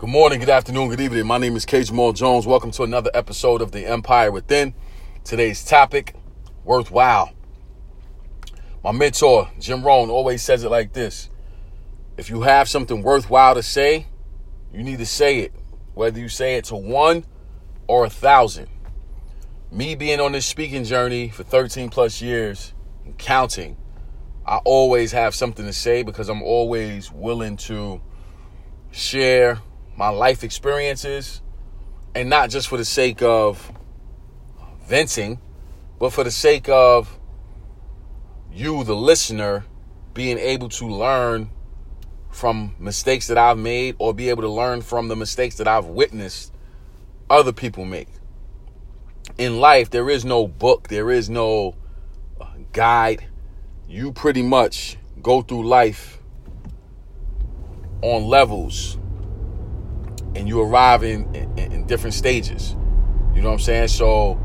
Good morning, good afternoon, good evening. My name is K. Jamal Jones. Welcome to another episode of The Empire Within. Today's topic, worthwhile. My mentor, Jim Rohn, always says it like this. If you have something worthwhile to say, you need to say it. Whether you say it to one or a thousand. Me being on this speaking journey for 13 plus years and counting, I always have something to say because I'm always willing to share my life experiences, and not just for the sake of venting, but for the sake of you, the listener, being able to learn from mistakes that I've made or be able to learn from the mistakes that I've witnessed other people make. In life, there is no book, there is no uh, guide. You pretty much go through life on levels and you arrive in, in, in different stages. You know what I'm saying? So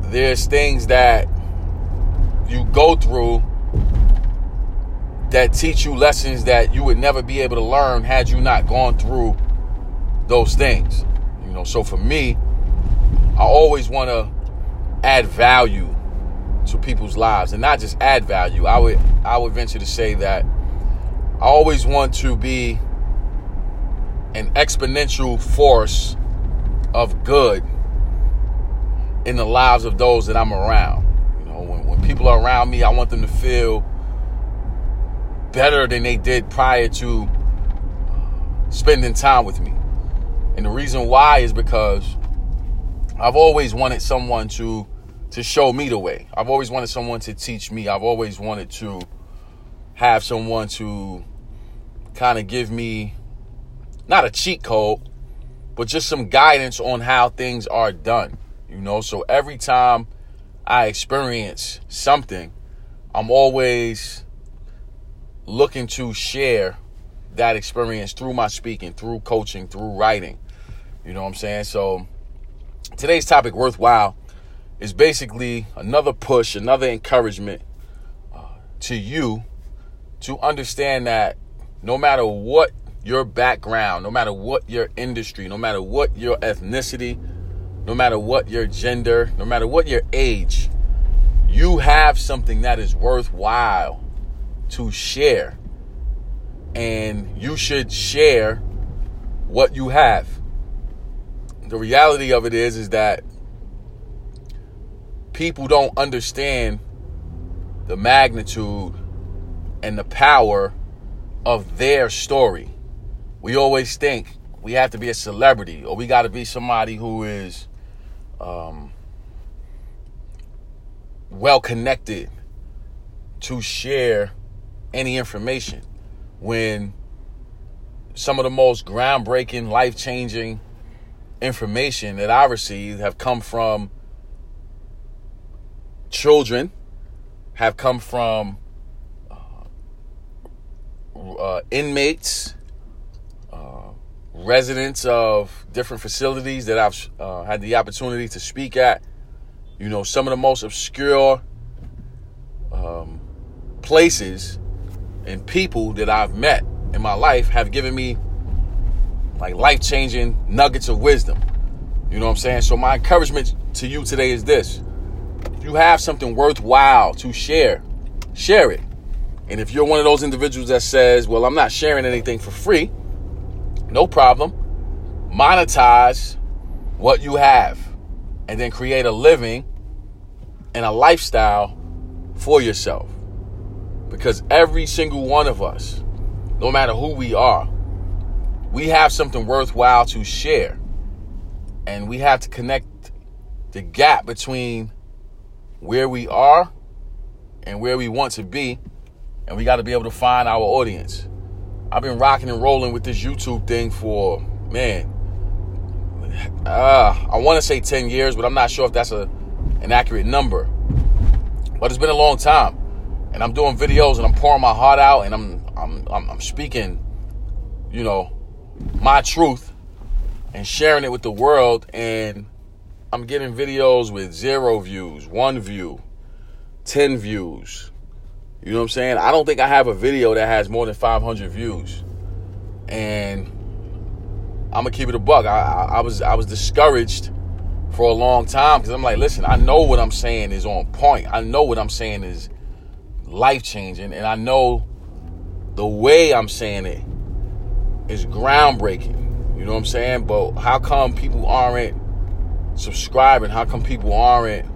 there's things that you go through that teach you lessons that you would never be able to learn had you not gone through those things. You know, so for me, I always want to add value to people's lives and not just add value. I would I would venture to say that I always want to be an exponential force of good in the lives of those that I'm around. You know, when, when people are around me, I want them to feel better than they did prior to spending time with me. And the reason why is because I've always wanted someone to to show me the way. I've always wanted someone to teach me. I've always wanted to have someone to kind of give me not a cheat code, but just some guidance on how things are done. You know, so every time I experience something, I'm always looking to share that experience through my speaking, through coaching, through writing. You know what I'm saying? So today's topic, worthwhile, is basically another push, another encouragement uh, to you to understand that no matter what your background, no matter what your industry, no matter what your ethnicity, no matter what your gender, no matter what your age, you have something that is worthwhile to share. And you should share what you have. The reality of it is is that people don't understand the magnitude and the power of their story we always think we have to be a celebrity or we got to be somebody who is um, well connected to share any information. When some of the most groundbreaking, life changing information that I received have come from children, have come from uh, uh, inmates residents of different facilities that I've uh, had the opportunity to speak at. You know, some of the most obscure um, places and people that I've met in my life have given me like life changing nuggets of wisdom. You know what I'm saying? So, my encouragement to you today is this if you have something worthwhile to share, share it. And if you're one of those individuals that says, well, I'm not sharing anything for free, no problem. Monetize what you have and then create a living and a lifestyle for yourself. Because every single one of us, no matter who we are, we have something worthwhile to share. And we have to connect the gap between where we are and where we want to be. And we got to be able to find our audience. I've been rocking and rolling with this YouTube thing for man. Uh, I want to say 10 years, but I'm not sure if that's a an accurate number. But it's been a long time, and I'm doing videos and I'm pouring my heart out and I'm I'm I'm, I'm speaking, you know, my truth and sharing it with the world. And I'm getting videos with zero views, one view, ten views, you know what I'm saying? I don't think I have a video that has more than 500 views. And I'm gonna keep it a buck. I, I, I was I was discouraged for a long time because I'm like, listen, I know what I'm saying is on point. I know what I'm saying is life changing, and I know the way I'm saying it is groundbreaking. You know what I'm saying? But how come people aren't subscribing? How come people aren't,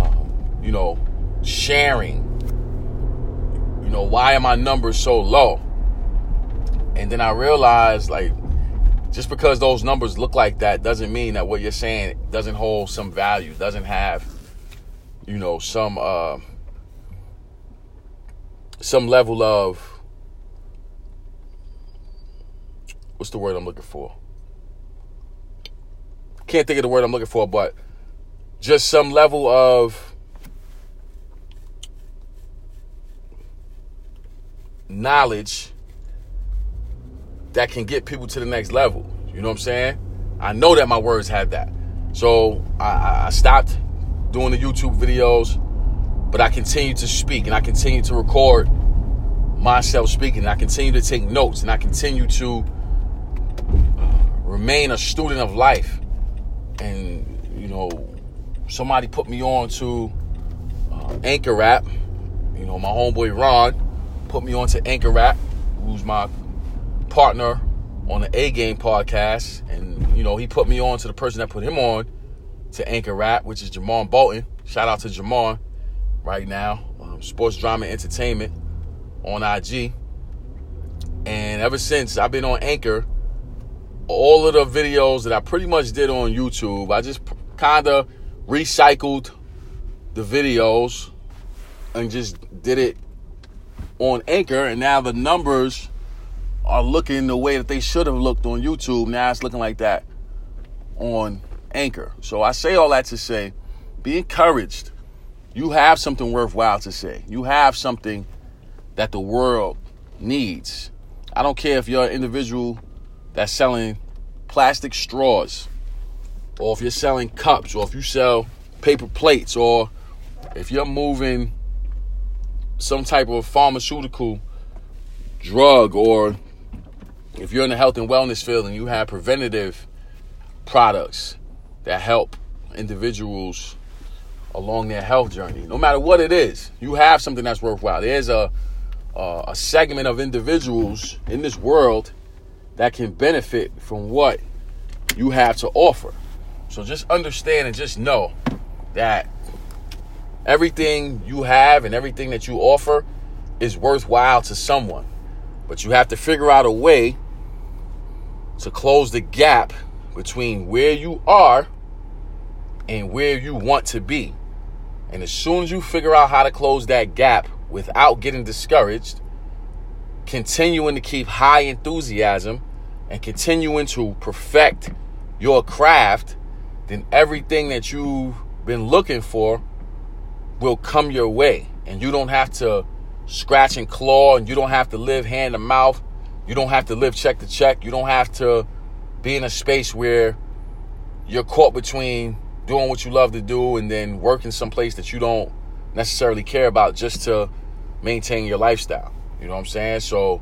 um, you know, sharing? You know, why are my numbers so low? And then I realized, like, just because those numbers look like that doesn't mean that what you're saying doesn't hold some value, doesn't have, you know, some uh, some level of what's the word I'm looking for? Can't think of the word I'm looking for, but just some level of knowledge that can get people to the next level. You know what I'm saying? I know that my words had that. So I, I stopped doing the YouTube videos, but I continue to speak and I continue to record myself speaking. I continue to take notes and I continue to remain a student of life. And, you know, somebody put me on to uh, Anchor app. You know, my homeboy Ron put me on to Anchor app, who's my partner on the A Game podcast, and you know he put me on to the person that put him on to Anchor app, which is Jamar Bolton. Shout out to Jamar right now, um, Sports Drama Entertainment on IG. And ever since I've been on Anchor, all of the videos that I pretty much did on YouTube, I just kind of recycled the videos and just did it on Anchor, and now the numbers are looking the way that they should have looked on YouTube. Now it's looking like that on Anchor. So I say all that to say, be encouraged. You have something worthwhile to say. You have something that the world needs. I don't care if you're an individual that's selling plastic straws, or if you're selling cups, or if you sell paper plates, or if you're moving some type of pharmaceutical drug or if you're in the health and wellness field and you have preventative products that help individuals along their health journey, no matter what it is, you have something that's worthwhile. There's a a, a segment of individuals in this world that can benefit from what you have to offer. So just understand and just know that everything you have and everything that you offer is worthwhile to someone. But you have to figure out a way to close the gap between where you are and where you want to be. And as soon as you figure out how to close that gap without getting discouraged, continuing to keep high enthusiasm and continuing to perfect your craft, then everything that you've been looking for will come your way. And you don't have to scratch and claw, and you don't have to live hand to mouth you don't have to live check to check. You don't have to be in a space where you're caught between doing what you love to do and then working someplace that you don't necessarily care about just to maintain your lifestyle. You know what I'm saying? So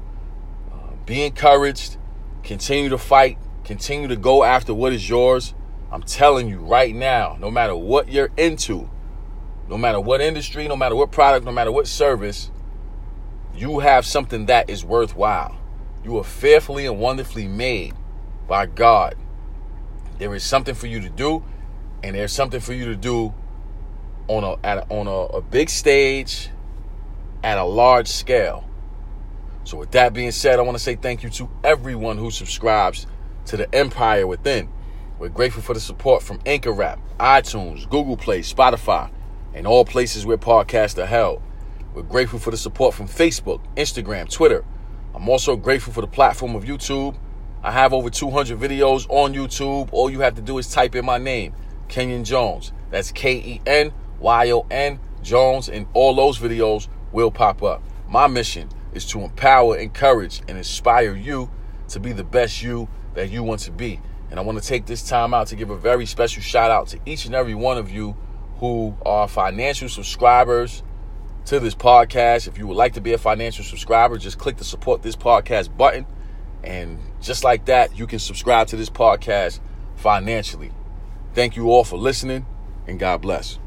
uh, be encouraged, continue to fight, continue to go after what is yours. I'm telling you right now, no matter what you're into, no matter what industry, no matter what product, no matter what service, you have something that is worthwhile. You are fearfully and wonderfully made by God. There is something for you to do, and there's something for you to do on a, a on a, a big stage at a large scale. So, with that being said, I want to say thank you to everyone who subscribes to the Empire Within. We're grateful for the support from Anchor app, iTunes, Google Play, Spotify, and all places where podcasts are held. We're grateful for the support from Facebook, Instagram, Twitter, I'm also grateful for the platform of YouTube. I have over 200 videos on YouTube. All you have to do is type in my name, Kenyon Jones. That's K E N Y O N Jones, and all those videos will pop up. My mission is to empower, encourage, and inspire you to be the best you that you want to be. And I want to take this time out to give a very special shout out to each and every one of you who are financial subscribers to this podcast. If you would like to be a financial subscriber, just click the support this podcast button And just like that, you can subscribe to this podcast financially. Thank you all for listening, and God bless.